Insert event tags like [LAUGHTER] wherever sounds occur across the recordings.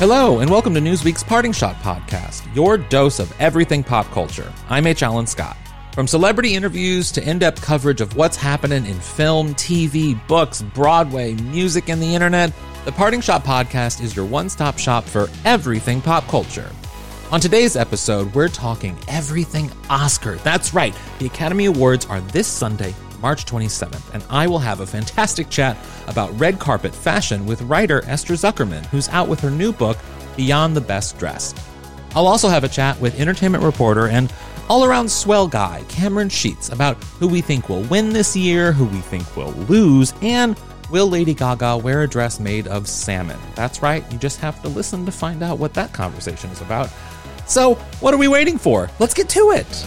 Hello, and welcome to Newsweek's Parting Shot podcast, your dose of everything pop culture. I'm H. Alan Scott. From celebrity interviews to in depth coverage of what's happening in film, TV, books, Broadway, music, and the internet, the Parting Shot podcast is your one stop shop for everything pop culture. On today's episode, we're talking everything Oscar. That's right, the Academy Awards are this Sunday, March 27th, and I will have a fantastic chat about red carpet fashion with writer Esther Zuckerman, who's out with her new book, Beyond the Best Dressed. I'll also have a chat with entertainment reporter and all around swell guy Cameron Scheetz about who we think will win this year, who we think will lose, and will Lady Gaga wear a dress made of salmon? That's right, you just have to listen to find out what that conversation is about. So, what are we waiting for? Let's get to it!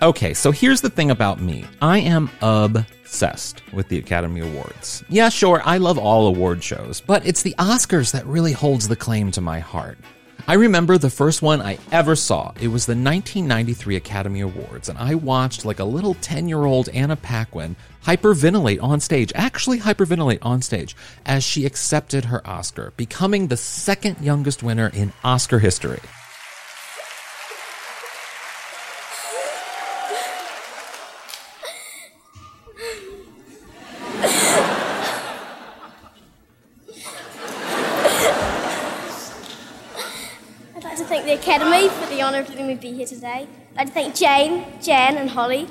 Okay, so here's the thing about me I am obsessed with the Academy Awards. Yeah, sure, I love all award shows, but it's the Oscars that really holds the claim to my heart. I remember the first one I ever saw. It was the 1993 Academy Awards, and I watched like a little 10 year old Anna Paquin hyperventilate on stage, actually hyperventilate on stage, as she accepted her Oscar, becoming the second youngest winner in Oscar history. I'd like to thank the Academy for be here today. I'd like to thank Jane, Jan, and Holly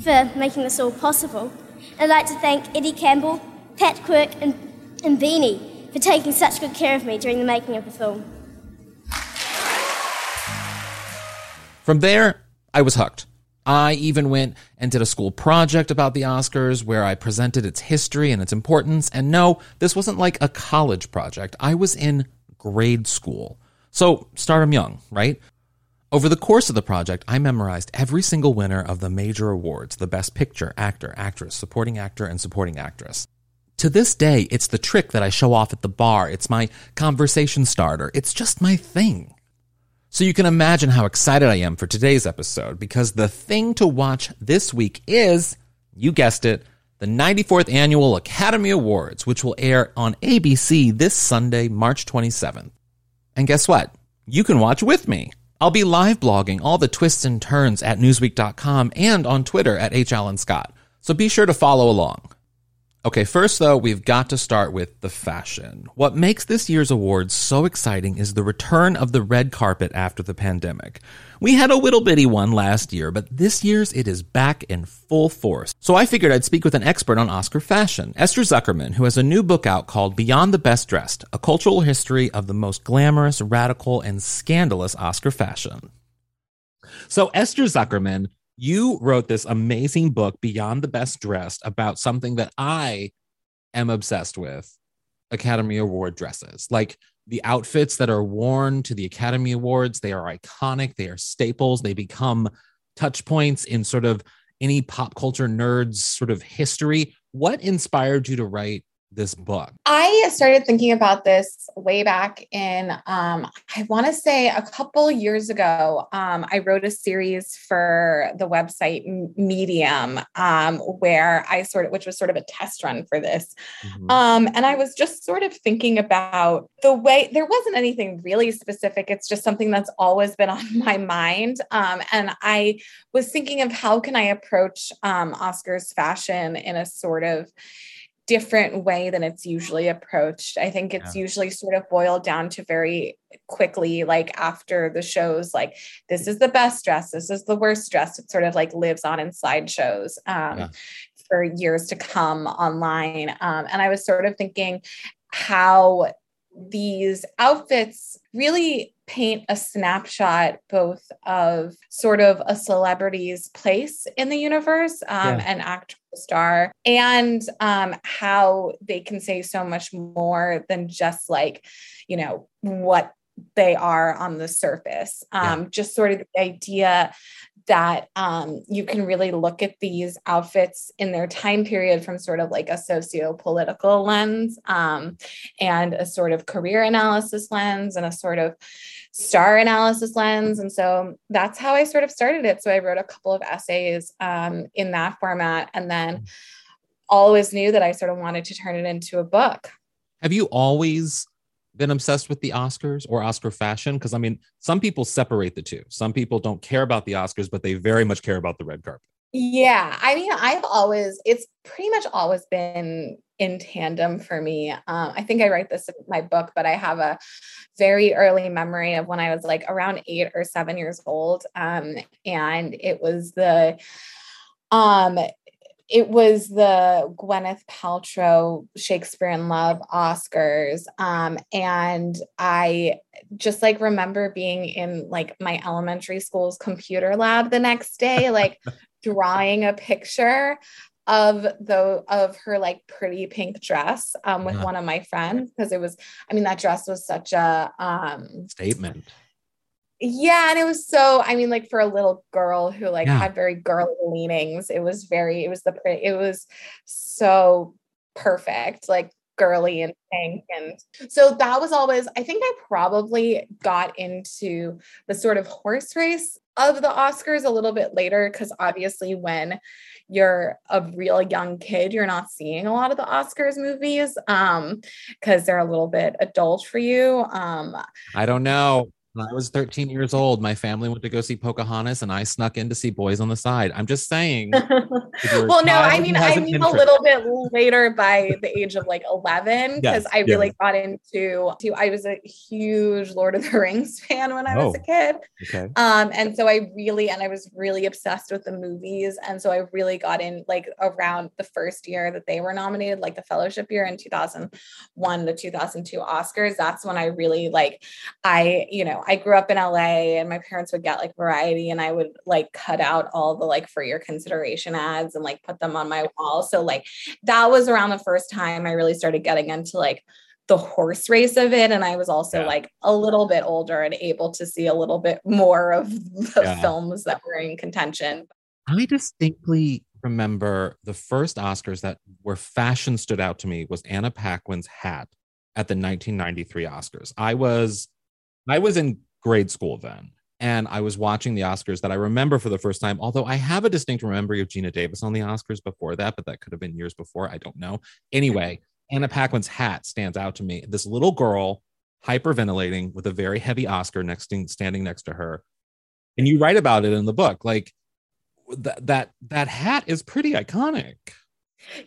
for making this all possible. I'd like to thank Eddie Campbell, Pat Quirk, and, and Beanie for taking such good care of me during the making of the film. From there, I was hooked. I even went and did a school project about the Oscars where I presented its history and its importance. And no, this wasn't like a college project. I was in grade school. So start 'em young, right? Over the course of the project, I memorized every single winner of the major awards the best picture, actor, actress, supporting actor, and supporting actress. To this day, it's the trick that I show off at the bar. It's my conversation starter. It's just my thing. So you can imagine how excited I am for today's episode because the thing to watch this week is, you guessed it, the 94th Annual Academy Awards, which will air on ABC this Sunday, March 27th. And guess what? You can watch with me. I'll be live blogging all the twists and turns at newsweek.com and on Twitter at H. Alan Scott. So be sure to follow along. Okay, first though, we've got to start with the fashion. What makes this year's awards so exciting is the return of the red carpet after the pandemic. We had a little bitty one last year, but this year's it is back in full force. So I figured I'd speak with an expert on Oscar fashion, Esther Zuckerman, who has a new book out called Beyond the Best Dressed, a cultural history of the most glamorous, radical, and scandalous Oscar fashion. So Esther Zuckerman, you wrote this amazing book, Beyond the Best Dressed, about something that I am obsessed with Academy Award dresses. Like the outfits that are worn to the Academy Awards, they are iconic, they are staples, they become touch points in sort of any pop culture nerd's sort of history. What inspired you to write this book? I started thinking about this way back in, um, I want to say a couple years ago. Um, I wrote a series for the website Medium, um, where I sort of, which was sort of a test run for this. Mm-hmm. Um, and I was just sort of thinking about the way there wasn't anything really specific. It's just something that's always been [LAUGHS] on my mind. Um, and I was thinking of how can I approach um, Oscars fashion in a sort of different way than it's usually approached. I think it's yeah. usually sort of boiled down to very quickly, like after the shows, like this is the best dress, this is the worst dress. It sort of like lives on in slideshows um, yeah. for years to come online. Um, and I was sort of thinking how these outfits really paint a snapshot both of sort of a celebrity's place in the universe um, yeah. an actor star and um, how they can say so much more than just like you know what they are on the surface um, yeah. just sort of the idea that um, you can really look at these outfits in their time period from sort of like a socio-political lens um, and a sort of career analysis lens and a sort of star analysis lens. And so that's how i sort of started it. So i wrote a couple of essays um, in that format and then always knew that i sort of wanted to turn it into a book. Have you always been obsessed with the Oscars or Oscar fashion? Because I mean, some people separate the two. Some people don't care about the Oscars, but they very much care about the red carpet. Yeah. I mean, I've always, it's pretty much always been in tandem for me. Um, I think I write this in my book, but I have a very early memory of when I was like around eight or seven years old. Um, and it was the, um, it was the Gwyneth Paltrow Shakespeare in Love Oscars. Um, and I just like remember being in like my elementary school's computer lab the next day, [LAUGHS] like drawing a picture of the of her like pretty pink dress um, with yeah. one of my friends because it was i mean that dress was such a um statement yeah and it was so i mean like for a little girl who like yeah. had very girly leanings it was very it was the it was so perfect like girly and pink and so that was always i think i probably got into the sort of horse race of the oscars a little bit later because obviously when you're a real young kid you're not seeing a lot of the oscars movies um because they're a little bit adult for you um i don't know when I was 13 years old, my family went to go see Pocahontas and I snuck in to see Boys on the Side. I'm just saying. [LAUGHS] well, no, I mean, I mean a little bit later by the age of like 11, because yes, I really yes. got into, to, I was a huge Lord of the Rings [LAUGHS] fan when I oh, was a kid. Okay. Um, and so I really, and I was really obsessed with the movies. And so I really got in like around the first year that they were nominated, like the fellowship year in 2001 the 2002 Oscars. That's when I really like, I, you know, I grew up in LA and my parents would get like variety and I would like cut out all the like for your consideration ads and like put them on my wall. So like that was around the first time I really started getting into like the horse race of it. And I was also yeah. like a little bit older and able to see a little bit more of the yeah. films that were in contention. I distinctly remember the first Oscars that where fashion stood out to me was Anna Paquin's hat at the 1993 Oscars. I was I was in grade school then. And I was watching the Oscars that I remember for the first time, although I have a distinct memory of Geena Davis on the Oscars before that, but that could have been years before. I don't know. Anyway, Anna Paquin's hat stands out to me. This little girl hyperventilating with a very heavy Oscar next to, standing next to her. And you write about it in the book. Like that that that hat is pretty iconic.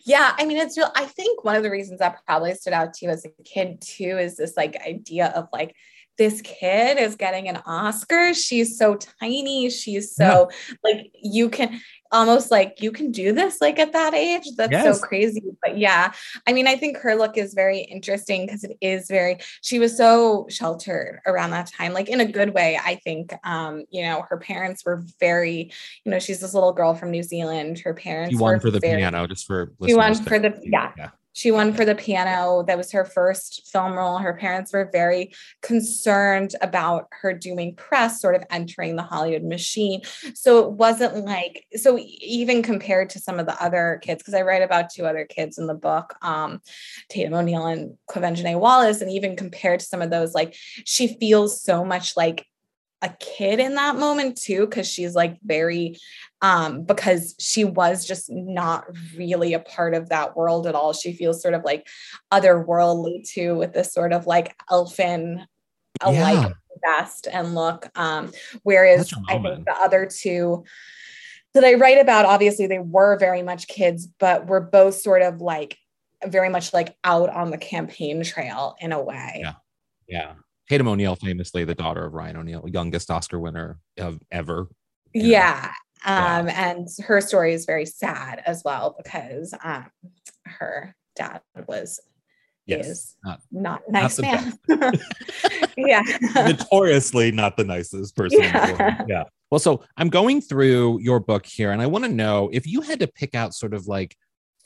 Yeah, I mean, it's real. I think one of the reasons that probably stood out to you as a kid too is this like idea of like this kid is getting an Oscar. She's so tiny. She's so yeah. like you can almost like you can do this like at that age. That's yes. so crazy. But yeah, I mean, I think her look is very interesting because it is very, she was so sheltered around that time, like in a good way. I think, um, you know, her parents were very, you know, she's this little girl from New Zealand. Her parents she won for the very, piano, just for she won for the, yeah. yeah She won for the piano. That was her first film role. Her parents were very concerned about her doing press, sort of entering the Hollywood machine. So it wasn't like, so even compared to some of the other kids, because I write about two other kids in the book, um, Tatum O'Neal and Quvenzhané Wallis, and even compared to some of those, like she feels so much like a kid in that moment too because she's like very um because she was just not really a part of that world at all. She feels sort of like otherworldly too with this sort of like elfin alike yeah. vest and look um whereas i think the other two that i write about obviously they were very much kids but were both sort of like very much like out on the campaign trail in a way. Yeah. Yeah Tatum O'Neal, famously the daughter of Ryan O'Neal, youngest Oscar winner of ever. Yeah. Um, yeah. And her story is very sad as well because um, her dad was yes, is not, not nice not man. [LAUGHS] yeah. [LAUGHS] Notoriously not the nicest person. Yeah. yeah. Well, so I'm going through your book here, and I want to know if you had to pick out sort of like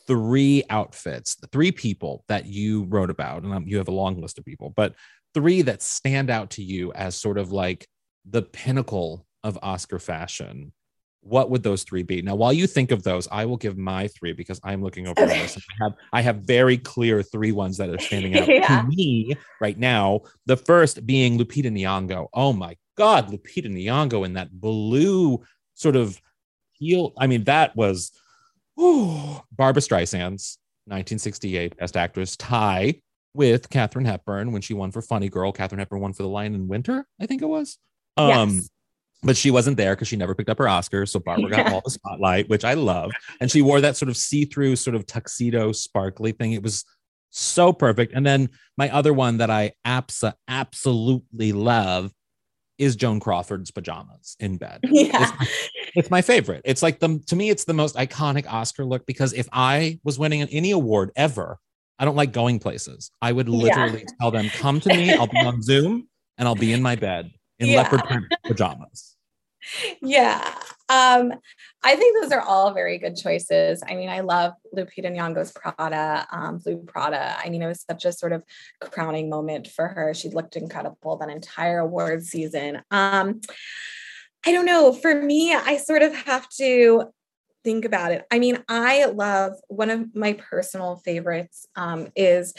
three outfits, the three people that you wrote about, and um, you have a long list of people, but three that stand out to you as sort of like the pinnacle of Oscar fashion, what would those three be? Now, while you think of those, I will give my three because I'm looking over this. I have I have very clear three ones that are standing [LAUGHS] out yeah. to me right now. The first being Lupita Nyong'o. Oh my God, Lupita Nyong'o in that blue sort of heel. I mean, that was whew, Barbra Streisand's 1968 Best Actress tie with Katharine Hepburn when she won for Funny Girl. Katharine Hepburn won for The Lion in Winter, I think it was. Um, yes. But she wasn't there because she never picked up her Oscars. So Barbra yeah. got all the spotlight, which I love. And she wore that sort of see through, sort of tuxedo, sparkly thing. It was so perfect. And then my other one that I abso- absolutely love is Joan Crawford's pajamas in bed. [LAUGHS] Yeah. It's it's my, favorite. It's like the to me, it's the most iconic Oscar look because if I was winning any award ever, I don't like going places. I would literally yeah. tell them, come to me. I'll be on Zoom and I'll be in my bed in yeah. leopard print pajamas. Yeah. Um, I think those are all very good choices. I mean, I love Lupita Nyong'o's Prada, um, Blue Prada. I mean, it was such a sort of crowning moment for her. She looked incredible that entire award season. Um, I don't know. For me, I sort of have to think about it. I mean, I love one of my personal favorites um, is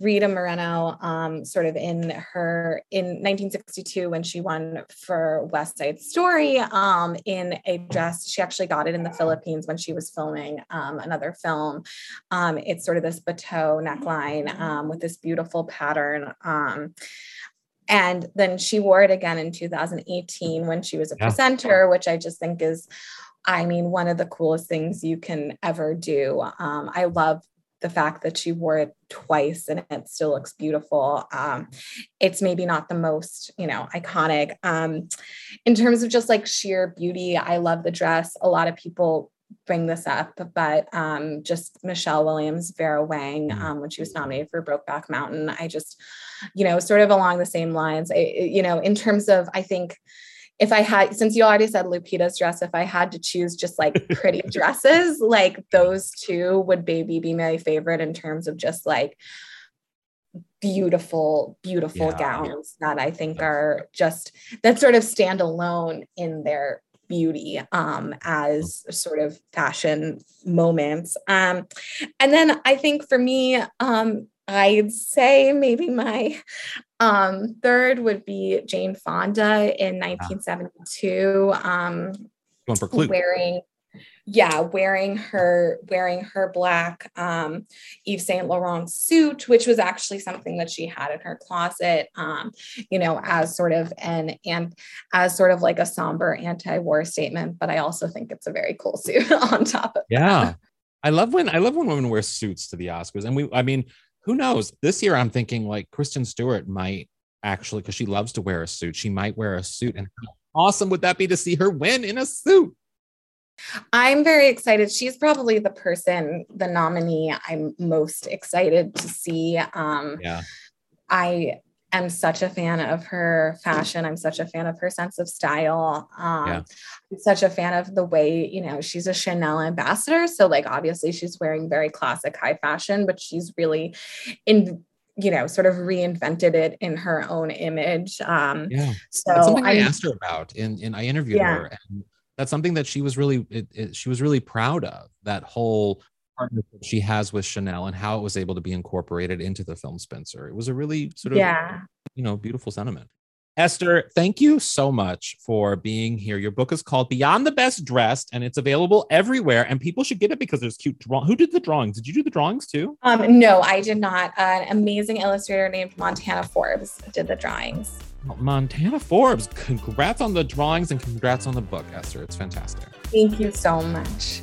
Rita Moreno, um, sort of in her in 1962 when she won for West Side Story um, in a dress. She actually got it in the Philippines when she was filming um, another film. Um, it's sort of this bateau neckline um, with this beautiful pattern. And then she wore it again in 2018 when she was a yeah. presenter, which I just think is I mean, one of the coolest things you can ever do. Um, I love the fact that she wore it twice and it still looks beautiful. Um, it's maybe not the most, you know, iconic. Um, in terms of just like sheer beauty, I love the dress. A lot of people bring this up, but um, just Michelle Williams, Vera Wang, mm. um, when she was nominated for Brokeback Mountain, I just, you know, sort of along the same lines. I, you know, in terms of, I think if I had, since you already said Lupita's dress, if I had to choose just like [LAUGHS] pretty dresses, like those two would maybe be my favorite in terms of just like beautiful, beautiful yeah. gowns that I think are just that sort of stand alone in their beauty um, as sort of fashion moments. Um, and then I think for me, um, I'd say maybe my um, third would be Jane Fonda in 1972. Um, Going for Klute. Wearing, yeah, wearing her wearing her black um, Yves Saint Laurent suit, which was actually something that she had in her closet. Um, you know, as sort of an and as sort of like a somber anti-war statement. But I also think it's a very cool suit [LAUGHS] on top of. Yeah. That. I love when I love when women wear suits to the Oscars, and we. I mean, who knows? This year, I'm thinking like Kristen Stewart might actually, because she loves to wear a suit, she might wear a suit. And how awesome would that be to see her win in a suit? I'm very excited. She's probably the person, the nominee I'm most excited to see. Um, yeah. I am such a fan of her fashion. I'm such a fan of her sense of style. Um, yeah. I'm such a fan of the way, you know, she's a Chanel ambassador. So, like, obviously, she's wearing very classic high fashion, but she's really in you know, sort of reinvented it in her own image. Um, yeah. So that's something I, I, asked her about in, in I interviewed yeah. her and that's something that she was really, it, it, she was really proud of that whole partnership she has with Chanel and how it was able to be incorporated into the film Spencer. It was a really sort of, yeah. you know, beautiful sentiment. Esther, thank you so much for being here. Your book is called Beyond the Best Dressed, and it's available everywhere. And people should get it because there's cute draw. Who did the drawings? Did you do the drawings too? Um, no, I did not. An amazing illustrator named Montana Forbes did the drawings. Montana Forbes, congrats on the drawings and congrats on the book, Esther. It's fantastic. Thank you so much.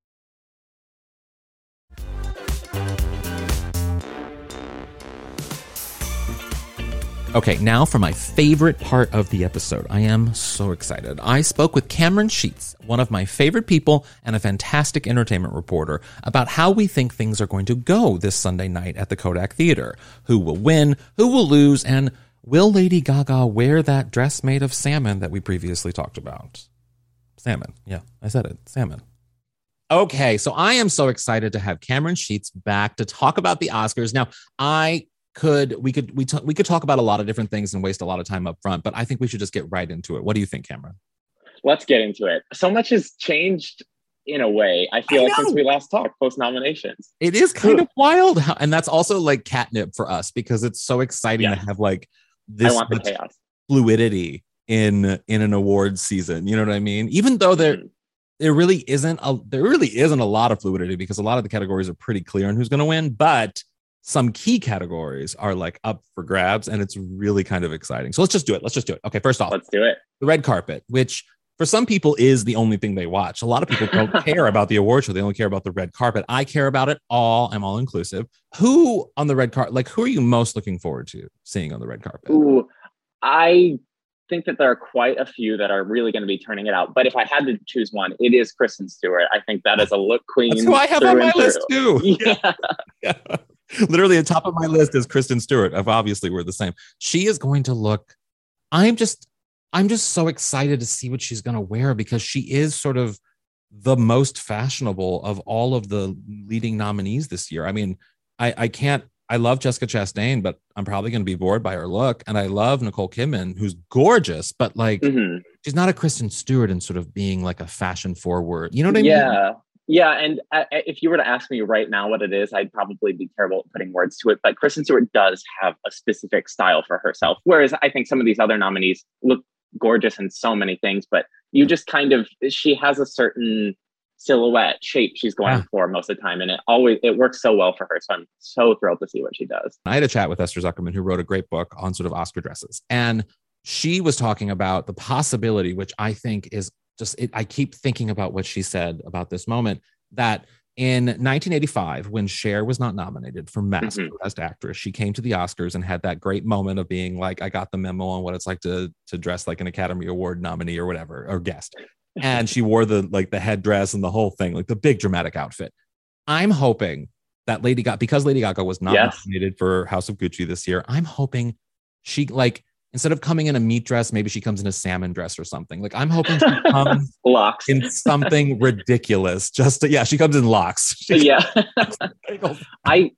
Okay, now for my favorite part of the episode. I am so excited. I spoke with Cameron Scheetz, one of my favorite people and a fantastic entertainment reporter, about how we think things are going to go this Sunday night at the Kodak Theater. Who will win, who will lose, and will Lady Gaga wear that dress made of salmon that we previously talked about? Salmon. Yeah, I said it. Salmon. Okay, so I am so excited to have Cameron Scheetz back to talk about the Oscars. Now, I could we could we t- we could talk about a lot of different things and waste a lot of time up front, but I think we should just get right into it. What do you think, Cameron? Let's get into it. So much has changed in a way. I feel I like since we last talked post nominations. It is kind of wild, how, and that's also like catnip for us because it's so exciting yeah. to have like this fluidity in in an awards season. You know what I mean? Even though there mm-hmm. there really isn't a there really isn't a lot of fluidity because a lot of the categories are pretty clear on who's going to win, but some key categories are like up for grabs and it's really kind of exciting. So let's just do it. Let's just do it. Okay, first off, let's do it. The red carpet, which for some people is the only thing they watch. A lot of people don't [LAUGHS] care about the award show. They only care about the red carpet. I care about it all. I'm all inclusive. Who on the red carpet, like who are you most looking forward to seeing on the red carpet? Ooh, I think that there are quite a few that are really going to be turning it out. But if I had to choose one, it is Kristen Stewart. I think that is a look queen. That's who I have on my list too. [LAUGHS] Yeah. [LAUGHS] yeah. Literally, the top of my list is Kristen Stewart. Of obviously, we're the same. She is going to look. I'm just, I'm just so excited to see what she's going to wear because she is sort of the most fashionable of all of the leading nominees this year. I mean, I, I can't. I love Jessica Chastain, but I'm probably going to be bored by her look. And I love Nicole Kidman, who's gorgeous, but like mm-hmm. she's not a Kristen Stewart in sort of being like a fashion forward. You know what I yeah. mean? Yeah. Yeah, and uh, uh, if you were to ask me right now what it is, I'd probably be terrible at putting words to it. But Kristen Stewart does have a specific style for herself, whereas I think some of these other nominees look gorgeous in so many things, but you just kind of she has a certain silhouette shape she's going yeah. for most of the time, and it always it works so well for her. So I'm so thrilled to see what she does. I had a chat with Esther Zuckerman, who wrote a great book on sort of Oscar dresses, and she was talking about the possibility, which I think is just it, I keep thinking about what she said about this moment that in 1985 when Cher was not nominated for Mask mm-hmm. Best Actress, she came to the Oscars and had that great moment of being like, "I got the memo on what it's like to to dress like an Academy Award nominee or whatever or guest," and she wore the like the headdress and the whole thing, like the big dramatic outfit. I'm hoping that Lady Gaga, because Lady Gaga was not yes. nominated for House of Gucci this year, I'm hoping she like instead of coming in a meat dress, maybe she comes in a salmon dress or something. Like I'm hoping she comes [LAUGHS] locks in something ridiculous. Just to, yeah, she comes in locks. [LAUGHS] She yeah, [LAUGHS] I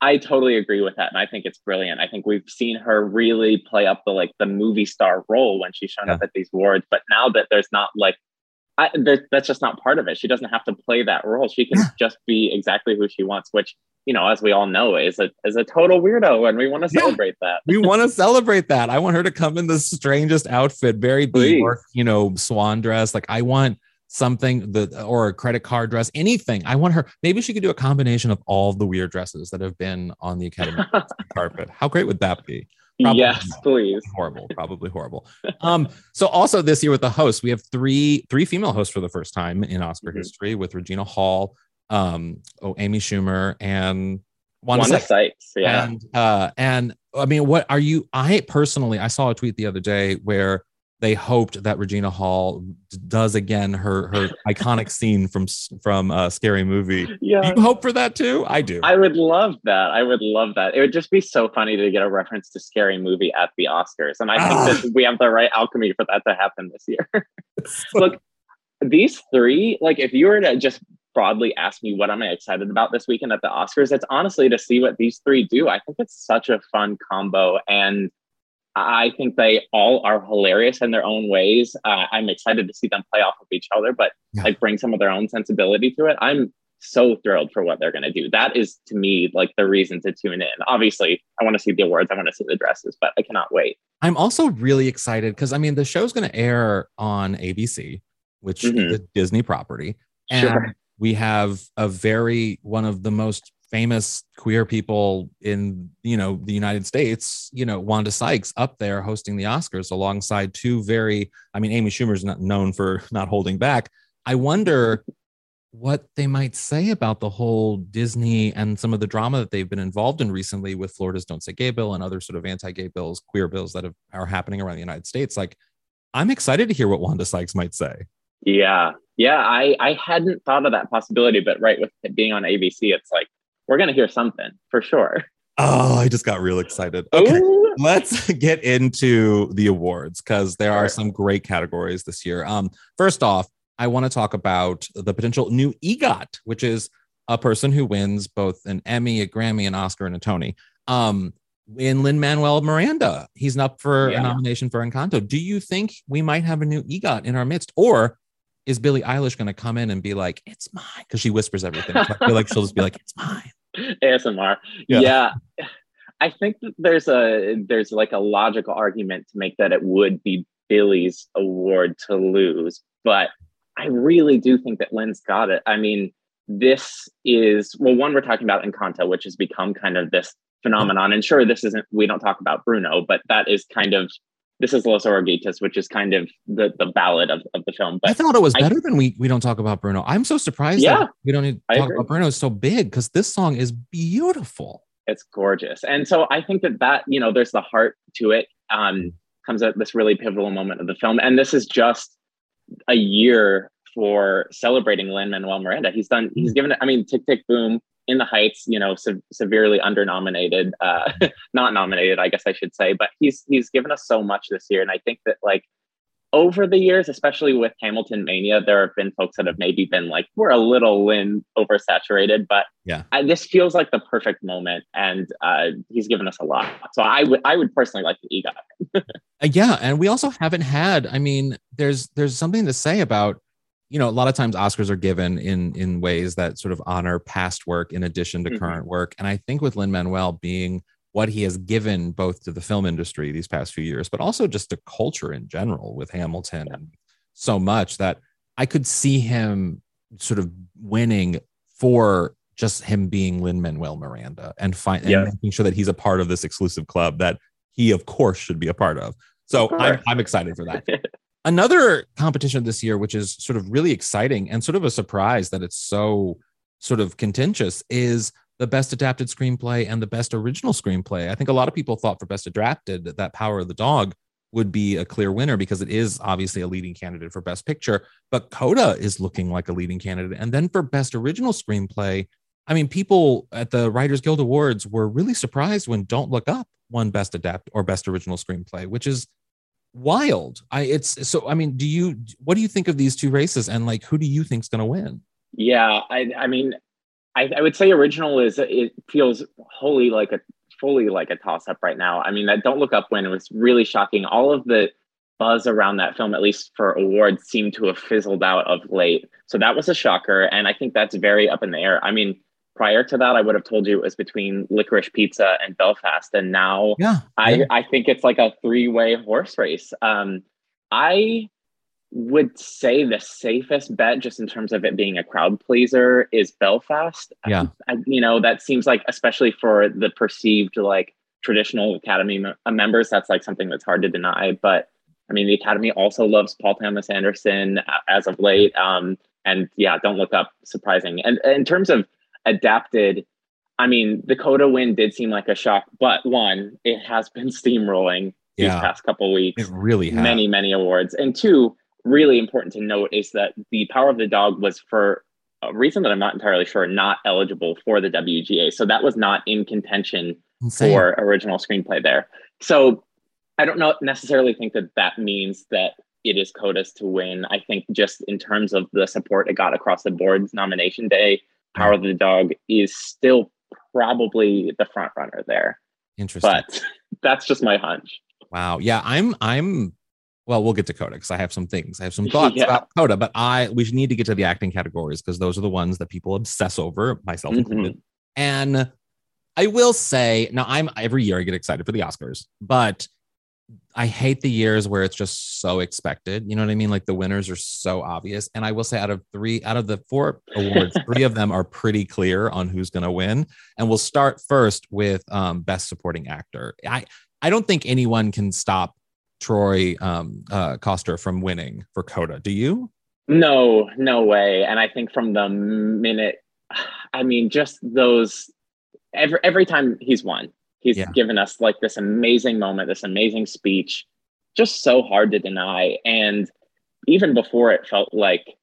I totally agree with that, and I think it's brilliant. I think we've seen her really play up the like the movie star role when she's shown yeah. up at these awards. But now that there's not like I, that's just not part of it. She doesn't have to play that role. She can just be exactly who she wants, which you know, as we all know, is a is a total weirdo, and we want to celebrate yeah, that. we want to celebrate that. I want her to come in the strangest outfit, very Björk, you know, swan dress. Like I want something the or a credit card dress, anything. I want her. Maybe she could do a combination of all the weird dresses that have been on the Academy [LAUGHS] carpet. How great would that be? Probably yes, not. please. Horrible, probably horrible. Um, so also this year with the hosts, we have three three female hosts for the first time in Oscar mm-hmm. history with Regina Hall, um, oh, Amy Schumer and Wanda, Wanda Sykes. Sykes. Yeah. And uh, and I mean, what are you? I personally, I saw a tweet the other day where they hoped that Regina Hall does again her her [LAUGHS] iconic scene from from a scary movie. yeah. You hope for that too? I do. I would love that. I would love that. It would just be so funny to get a reference to scary movie at the Oscars. And I Ah. think that we have the right alchemy for that to happen this year. [LAUGHS] [LAUGHS] Look, these three, like if you were to just broadly ask me what am I excited about this weekend at the Oscars, it's honestly to see what these three do. I think it's such a fun combo. And I think they all are hilarious in their own ways. Uh, I'm excited to see them play off of each other, but Yeah. like bring some of their own sensibility to it. I'm so thrilled for what they're going to do. That is to me like the reason to tune in. Obviously, I want to see the awards, I want to see the dresses, but I cannot wait. I'm also really excited because I mean the show's going to air on ABC, which Mhm. is a Disney property, and Sure. We have a very one of the most famous queer people in you know the United States, you know Wanda Sykes up there hosting the Oscars alongside two very I mean Amy Schumer's not known for [LAUGHS] not holding back. I wonder what they might say about the whole Disney and some of the drama that they've been involved in recently with Florida's Don't Say Gay bill and other sort of anti-gay bills, queer bills that have, are happening around the United States. Like, I'm excited to hear what Wanda Sykes might say. Yeah. Yeah. I, I hadn't thought of that possibility, but right with it being on ABC, it's like, we're going to hear something for sure. Oh, I just got real excited. Okay. Ooh. let's [LAUGHS] get into the awards because there are some great categories this year. Um, first off, I want to talk about the potential new EGOT, which is a person who wins both an Emmy, a Grammy, an Oscar, and a Tony. Um, in Lin Manuel Miranda, he's up for Yeah. a nomination for Encanto. Do you think we might have a new EGOT in our midst, or is Billie Eilish going to come in and be like, "It's mine"? Because she whispers everything. I feel like she'll just be like, "It's mine." [LAUGHS] ASMR. Yeah. Yeah. I think that there's a there's like a logical argument to make that it would be Billie's award to lose, but I really do think that Lin's got it. I mean, this is well, one we're talking about Encanto, which has become kind of this phenomenon. And sure, this isn't we don't talk about Bruno, but that is kind of this is Dos Oruguitas, which is kind of the the ballad of, of the film. But I thought it was I- better than we we don't talk about Bruno. I'm so surprised Yeah, that we don't need to talk about Bruno. It's so big because this song is beautiful. it's gorgeous and so i think that that you know there's the heart to it um comes at this really pivotal moment of the film and this is just a year for celebrating lin manuel miranda he's done he's given it i mean tick tick boom in the heights you know se- severely under nominated uh [LAUGHS] not nominated i guess i should say but he's he's given us so much this year and i think that like over the years, especially with Hamilton Mania, there have been folks that have maybe been like, we're a little Lin oversaturated, but Yeah. I, this feels like the perfect moment, and uh, he's given us a lot. So I would, I would personally like the EGOT. [LAUGHS] Uh, yeah, and we also haven't had. I mean, there's there's something to say about you know a lot of times Oscars are given in in ways that sort of honor past work in addition to Mhm. current work, and I think with Lin Manuel being what he has given both to the film industry these past few years, but also just to culture in general with Hamilton and so much that I could see him sort of winning for just him being Lin Manuel Miranda and find Yeah. and making sure that he's a part of this exclusive club that he of course should be a part of. So I'm. I'm excited for that. [LAUGHS] Another competition this year, which is sort of really exciting and sort of a surprise that it's so sort of contentious, is the best adapted screenplay and the best original screenplay. I think a lot of people thought for best adapted that Power of the Dog would be a clear winner because it is obviously a leading candidate for best picture, but Coda is looking like a leading candidate. And then for best original screenplay, I mean, people at the Writers Guild Awards were really surprised when Don't Look Up won best adapt or best original screenplay, which is wild. I it's so I mean, do you what do you think of these two races and like who do you think's going to win? Yeah, I, I mean, I, I would say original is it feels wholly like a fully like a toss up right now. I mean, that Don't Look Up when it was really shocking. All of the buzz around that film, at least for awards, seemed to have fizzled out of late. So that was a shocker, and I think that's very up in the air. I mean, prior to that, I would have told you it was between Licorice Pizza and Belfast, and now Yeah. I, yeah. I think it's like a three way horse race. Um, I would say the safest bet, just in terms of it being a crowd pleaser, is Belfast. Yeah. I, you know, that seems like, especially for the perceived like traditional Academy uh, members, that's like something that's hard to deny. But I mean, the Academy also loves Paul Thomas Anderson uh, as of late. Um, and yeah, don't look up surprising. And in terms of adapted, I mean, the Coda win did seem like a shock, but one, it has been steamrolling Yeah. these past couple weeks. It really has. many many awards and two really important to note is that the power of the dog was for a reason that i'm not entirely sure not eligible for the wga so that was not in contention Insane. for original screenplay there so i don't know necessarily think that that means that it is coda's to win i think just in terms of the support it got across the board's nomination day power of the dog is still probably the front runner there Interesting. but [LAUGHS] that's just my hunch Wow. Yeah, I'm I'm well, we'll get to Coda because I have some things. I have some thoughts [LAUGHS] Yeah. about Coda, but I we need to get to the acting categories because those are the ones that people obsess over, myself Mhm. included. And I will say, now I'm every year I get excited for the Oscars, but I hate the years where it's just so expected. You know what I mean? Like the winners are so obvious. And I will say, out of three, out of the four awards, [LAUGHS] three of them are pretty clear on who's going to win. And we'll start first with um, Best Supporting Actor. I I don't think anyone can stop Troy um, uh, Kotsur from winning for Coda. Do you? No, no way. And I think from the minute, I mean, just those every every time he's won, he's Yeah. given us like this amazing moment, this amazing speech, just so hard to deny. And even before it felt like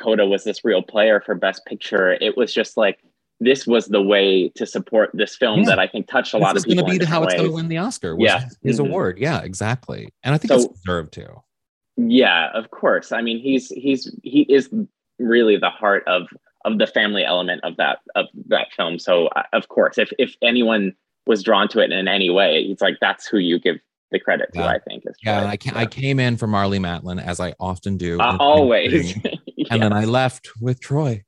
Coda was this real player for Best Picture, it was just like this was the way to support this film Yeah. that I think touched a lot of people. going to be how different it's going to win the Oscar. Yeah. his, Mhm. award. Yeah, exactly. And I think So- it's deserved too. Yeah, of course. I mean, he's he's he is really the heart of of the family element of that of that film. So uh, of course, if if anyone was drawn to it in any way, it's like that's who you give the credit to. I think. Is Yeah, I, ca- I came in for Marlee Matlin as I often do, Uh, always. [LAUGHS] and then I left with Troy.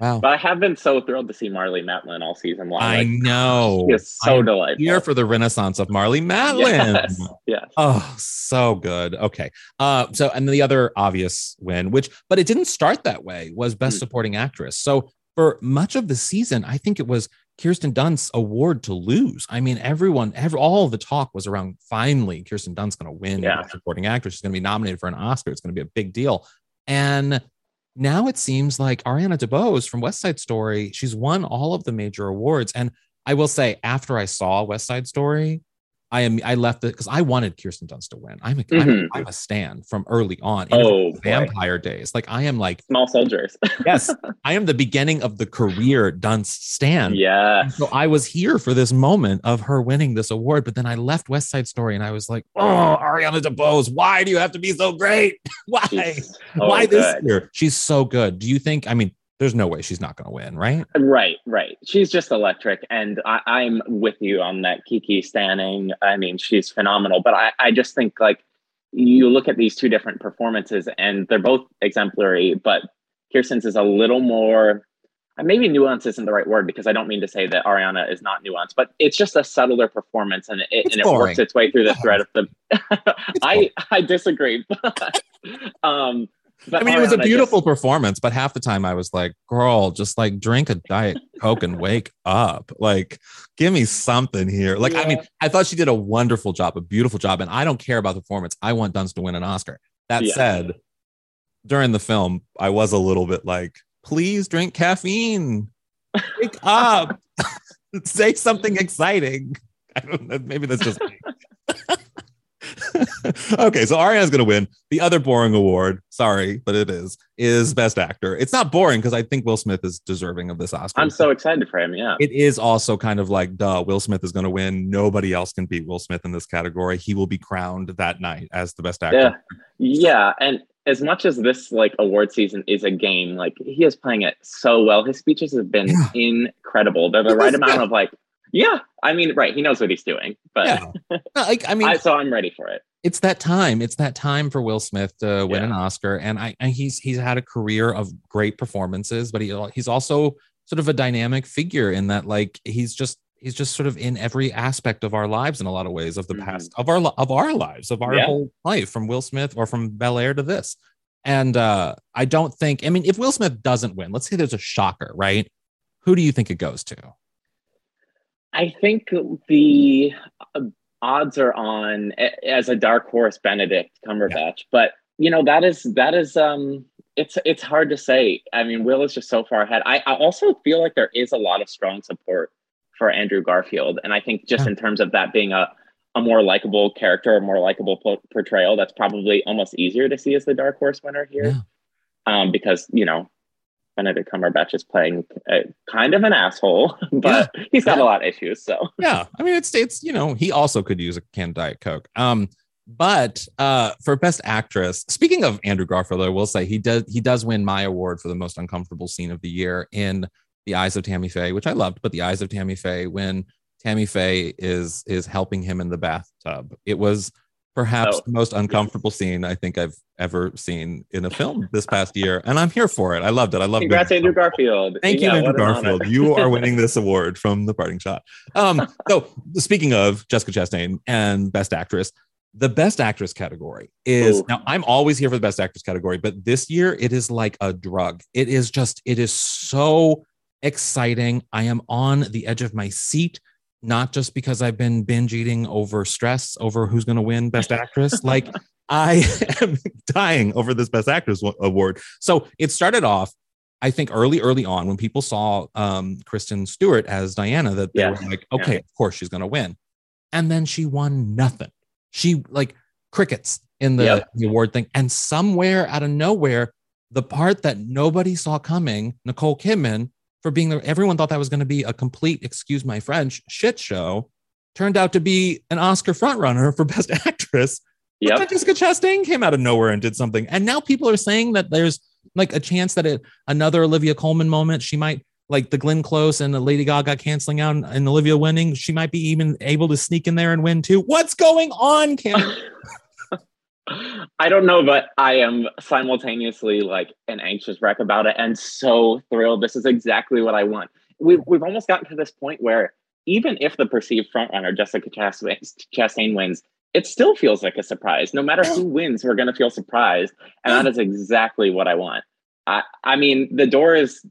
Wow, But I have been so thrilled to see Marlee Matlin all season long. I Like, know. She is so I'm delightful. Here for the renaissance of Marlee Matlin. Yes. yes. Oh, so good. Okay. Uh, so and the other obvious win, which but it didn't start that way, was Best Mm. Supporting Actress. So for much of the season, I think it was Kirsten Dunst's award to lose. I mean, everyone, every all the talk was around finally Kirsten Dunst's going to win Yeah. Best Supporting Actress. She's going to be nominated for an Oscar. It's going to be a big deal. And now it seems like Ariana DeBose from West Side Story, she's won all of the major awards. And I will say, after I saw West Side Story, I am I left it because I wanted Kirsten Dunst to win. I'm a am Mhm. I'm a stan from early on. Oh, Even boy. vampire days. Like I am like Small soldiers. yes, [LAUGHS] I am the beginning of the career Dunst stan. yeah. And So I was here for this moment of her winning this award, but then I left West Side Story and I was like, "Oh, Ariana DeBose, why do you have to be so great? [LAUGHS] why? She's so why this good. year? She's so good. Do you think? I mean, there's no way she's not going to win, right? Right, right. She's just electric, and I, I'm with you on that. Kiki Stanning. I mean, she's phenomenal. But I, I just think like you look at these two different performances, and they're both exemplary. But Kirsten's is a little more. Maybe nuance isn't the right word because I don't mean to say that Ariana is not nuanced, but it's just a subtler performance, and it and it works its way through the thread of the. [LAUGHS] I I disagree, [LAUGHS] but, um, but I mean, it was a Ariana just- beautiful performance, but half the time I was like, girl, just like drink a diet Coke and wake up. Like, give me something here. Like, I mean, I thought she did a wonderful job, a beautiful job. And I don't care about the performance. I want Dunst to win an Oscar. That Yeah. said, during the film, I was a little bit like, please drink caffeine. Wake up. [LAUGHS] Say something exciting. [LAUGHS] I don't know. Maybe that's just me. [LAUGHS] okay, so Ariana's going to win. The other boring award, sorry, but it is, is Best Actor. It's not boring because I think Will Smith is deserving of this Oscar. I'm so excited for him. Yeah. It is also kind of like, duh, Will Smith is going to win. Nobody else can beat Will Smith in this category. He will be crowned that night as the best actor. Yeah. Yeah. And as much as this like award season is a game, like he is playing it so well. His speeches have been Yeah. incredible. They're the right amount of like, yeah, I mean, right. He knows what he's doing, but Yeah. No, like, I mean, I, so I'm ready for it. it's that time. It's that time for Will Smith to win Yeah. an Oscar, and I and he's he's had a career of great performances, but he he's also sort of a dynamic figure in that like he's just he's just sort of in every aspect of our lives in a lot of ways of the Mhm. past of our of our lives of our Yeah. whole life from Will Smith or from Bel Air to this. And uh I don't think I mean if Will Smith doesn't win, let's say there's a shocker, right? Who do you think it goes to? I think the uh, odds are on as a dark horse Benedict Cumberbatch, but you know that is that is um it's it's hard to say. I mean, Will is just so far ahead. I, I also feel like there is a lot of strong support for Andrew Garfield, and I think just yeah. in terms of that being a a more likable character, a more likable po- portrayal, that's probably almost easier to see as the dark horse winner here, yeah. um, because you know Benedict Cumberbatch is playing a, kind of an asshole, [LAUGHS] but yeah. he's got yeah. a lot of issues. So yeah, I mean, it's it's you know he also could use a canned diet coke. Um, but uh, for best actress, speaking of Andrew Garfield, I will say he does he does win my award for the most uncomfortable scene of the year in The Eyes of Tammy Faye, which I loved. But The Eyes of Tammy Faye when Tammy Faye is is helping him in the bathtub. It was perhaps the most uncomfortable scene I think I've ever seen in a film this past year, and I'm here for it. I loved it. I love. it. Congrats, Andrew Garfield. Thank yeah, you, Andrew Garfield. you are winning this award from the parting shot. Um, [LAUGHS] so speaking of Jessica Chastain and Best Actress, the Best Actress category is Ooh. now. I'm always here for the Best Actress category, but this year it is like a drug. It is just. It is so exciting. I am on the edge of my seat not just because I've been binge eating over stress over who's going to win Best Actress. like [LAUGHS] I am dying over this Best Actress award. So it started off, I think, early, early on when people saw um, Kristen Stewart as Diana, that they yeah. were like, okay, yeah. of course she's going to win. And then she won nothing. She like crickets in the, yep. the award thing. And somewhere out of nowhere, the part that nobody saw coming, Nicole Kidman for being there. Everyone thought that was going to be a complete, excuse my French, shit show. Turned out to be an Oscar frontrunner for Best [LAUGHS] Actress. Yep. But Jessica Chastain came out of nowhere and did something. And now people are saying that there's like a chance that it another Olivia Colman moment. She might like the Glenn Close and the Lady Gaga canceling out and Olivia winning. She might be even able to sneak in there and win too. What's going on, Cam? [LAUGHS] I don't know, but I am simultaneously like an anxious wreck about it and so thrilled. This is exactly what I want. We've, we've almost gotten to this point where even if the perceived frontrunner, Jessica Chastain, wins, it still feels like a surprise. No matter who wins, we're going to feel surprised. And that is exactly what I want. I, I mean, the door is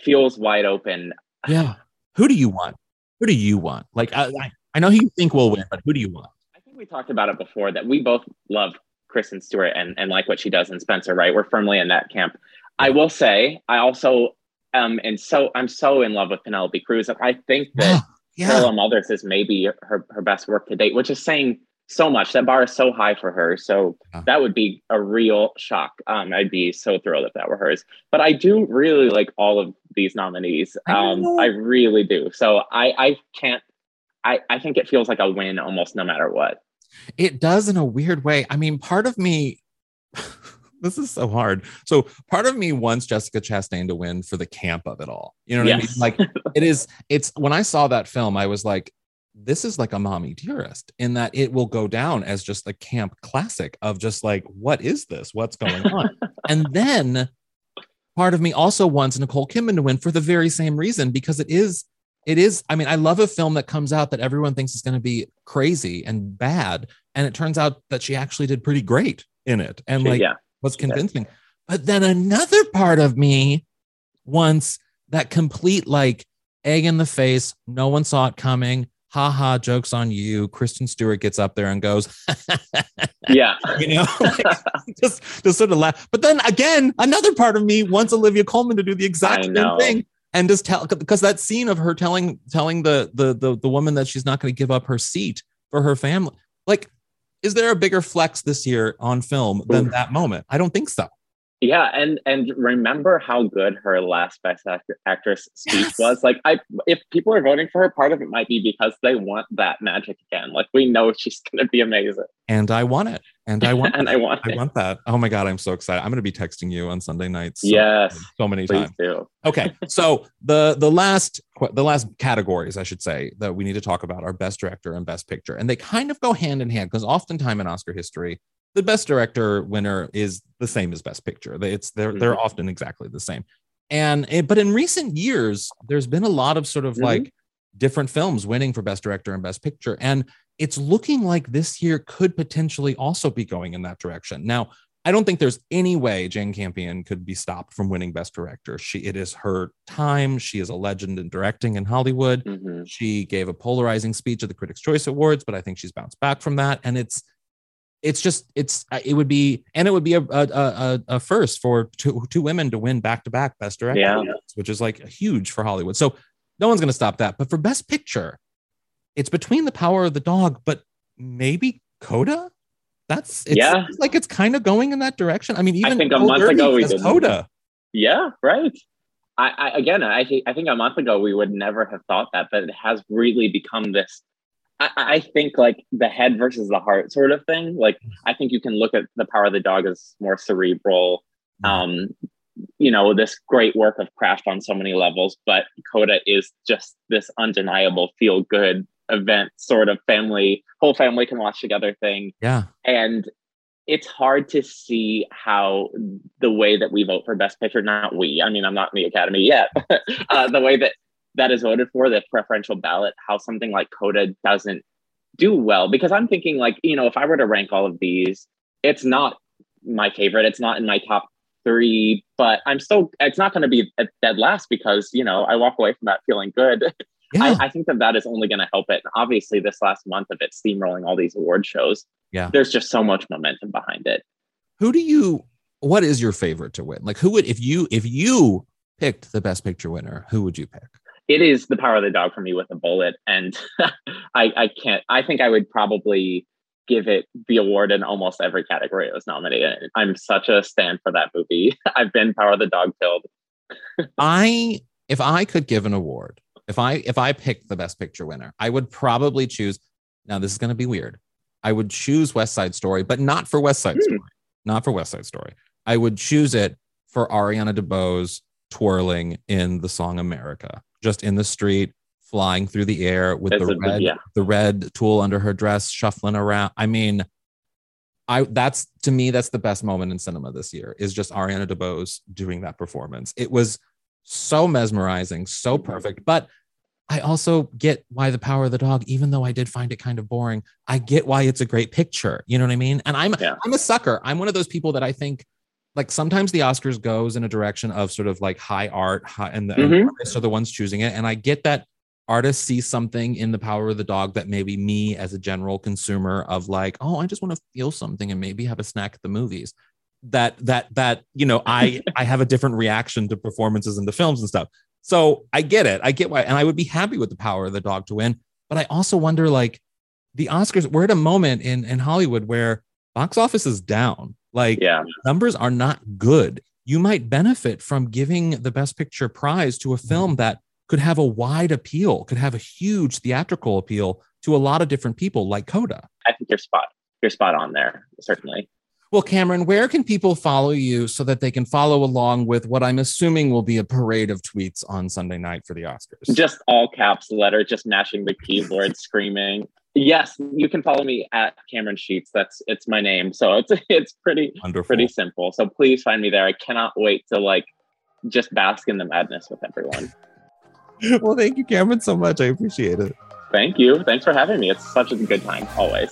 feels wide open. Yeah. Who do you want? Who do you want? Like, I, I know who you think will win, but who do you want? We talked about it before that we both love Kristen Stewart and, and like what she does in Spencer, right? We're firmly in that camp. I will say, I also um and so I'm so in love with Penelope Cruz. I think that yeah. Parallel Mothers is maybe her, her best work to date, which is saying so much. That bar is so high for her. So yeah. that would be a real shock. Um, I'd be so thrilled if that were hers. But I do really like all of these nominees. Um, I, I really do. So I I can't I, I think it feels like a win almost no matter what. It does in a weird way. I mean, part of me, [LAUGHS] this is so hard. So part of me wants Jessica Chastain to win for the camp of it all. You know what yes. I mean? Like [LAUGHS] it is, it's when I saw that film, I was like, this is like a Mommie Dearest in that it will go down as just a camp classic of just like, what is this? What's going [LAUGHS] on? and then part of me also wants Nicole Kidman to win for the very same reason because it is it is i mean i love a film that comes out that everyone thinks is going to be crazy and bad and it turns out that she actually did pretty great in it and like yeah. was convincing. But then another part of me wants that complete like egg in the face no one saw it coming ha ha jokes on you kristen stewart gets up there and goes [LAUGHS] yeah. you know [LAUGHS] like, just just sort of laugh. But then again another part of me wants olivia colman to do the exact same thing and just tell because that scene of her telling telling the the the, the woman that she's not going to give up her seat for her family like is there a bigger flex this year on film than that moment? I don't think so yeah, and and remember how good her last best actor, actress speech yes. was. Like, I if people are voting for her, part of it might be because they want that magic again. Like, we know [LAUGHS] she's going to be amazing, and I want it, and I want, [LAUGHS] and I want, I want that. Oh my god, I'm so excited! I'm going to be texting you on Sunday nights. So, yes, so many times. Do. Okay, so the the last the last categories I should say that we need to talk about are best director and best picture, and they kind of go hand in hand because oftentimes in Oscar history the best director winner is the same as best picture. It's they're mm-hmm. they're often exactly the same. And it, but in recent years, there's been a lot of sort of mm-hmm. like different films winning for best director and best picture, and it's looking like this year could potentially also be going in that direction. Now, I don't think there's any way Jane Campion could be stopped from winning Best Director. She it is her time. She is a legend in directing in Hollywood. Mm-hmm. She gave a polarizing speech at the Critics' Choice Awards, but I think she's bounced back from that. And it's it's just it's uh, it would be and it would be a a, a, a first for two, two women to win back to back best director Yeah. which is like huge for hollywood so no one's going to stop that but for best picture it's between the power of the dog but maybe coda that's it's Yeah. like it's kind of going in that direction i mean even I think a month ago we didn't. coda Yeah, right. I, I again, I think I think a month ago we would never have thought that, but it has really become this. I, I think like the head versus the heart sort of thing. Like I think you can look at the power of the dog as more cerebral. Um, you know, this great work of craft on so many levels, but Coda is just this undeniable feel good event, sort of family, whole family can watch together thing yeah and it's hard to see how the way that we vote for best picture not we i mean i'm not in the academy yet [LAUGHS] uh, the way that that is voted for the preferential ballot how something like coda doesn't do well because i'm thinking like you know if i were to rank all of these it's not my favorite it's not in my top three but i'm still it's not going to be at dead last because you know i walk away from that feeling good [LAUGHS] yeah I, I think that that is only going to help it. And obviously, this last month of it steamrolling all these award shows, Yeah. there's just so much momentum behind it. who do you what is your favorite to win like who would if you if you picked the best picture winner who would you pick It is the power of the dog for me with a bullet, and [LAUGHS] I, I can't. I think I would probably give it the award in almost every category it was nominated. in. I'm such a stand for that movie. [LAUGHS] I've been power of the dog killed. [LAUGHS] I if I could give an award, if I if I picked the best picture winner, I would probably choose. Now this is going to be weird. I would choose West Side Story, but not for West Side Hmm. Story. Not for West Side Story. I would choose it for Ariana DeBose twirling in the song America, just in the street, flying through the air with That's the red yeah. the red tulle under her dress, shuffling around. I mean, I that's to me that's the best moment in cinema this year is just Ariana DeBose doing that performance. It was so mesmerizing, so mm-hmm. perfect. But I also get why the power of the dog, even though I did find it kind of boring, I get why it's a great picture. You know what I mean? And I'm Yeah. I'm a sucker. I'm one of those people that I think like sometimes the Oscars goes in a direction of sort of like high art, high, and the Mhm. artists are the ones choosing it. And I get that artists see something in the power of the dog that maybe me as a general consumer of like, oh, I just want to feel something and maybe have a snack at the movies. That that that you know, I [LAUGHS] I have a different reaction to performances in the films and stuff. So I get it. I get why, and I would be happy with the power of the dog to win. But I also wonder, like, the Oscars. We're at a moment in in Hollywood where box office is down. Like, Yeah, numbers are not good. You might benefit from giving the best picture prize to a mm-hmm. film that could have a wide appeal, could have a huge theatrical appeal to a lot of different people, like Coda. I think you're spot. You're spot on there. Certainly. Well, Cameron, where can people follow you so that they can follow along with what I'm assuming will be a parade of tweets on Sunday night for the Oscars? Just all caps letter, just mashing the keyboard, screaming. Yes, you can follow me at Cameron Scheetz. That's it's my name. So it's [LAUGHS] it's pretty Wonderful. pretty simple. So please find me there. I cannot wait to like just bask in the madness with everyone. [LAUGHS] well, thank you, Cameron, so much. I appreciate it. Thank you. Thanks for having me. It's such a good time, always.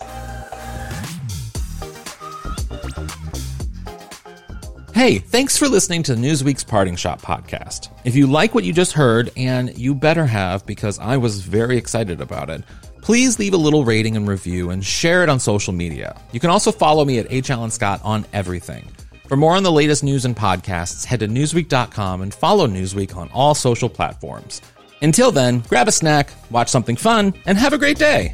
Hey, thanks for listening to Newsweek's Parting Shot podcast. If you like what you just heard, and you better have because I was very excited about it, please leave a little rating and review and share it on social media. You can also follow me at H. Alan Scott on everything. For more on the latest news and podcasts, head to Newsweek.com and follow Newsweek on all social platforms. Until then, grab a snack, watch something fun, and have a great day.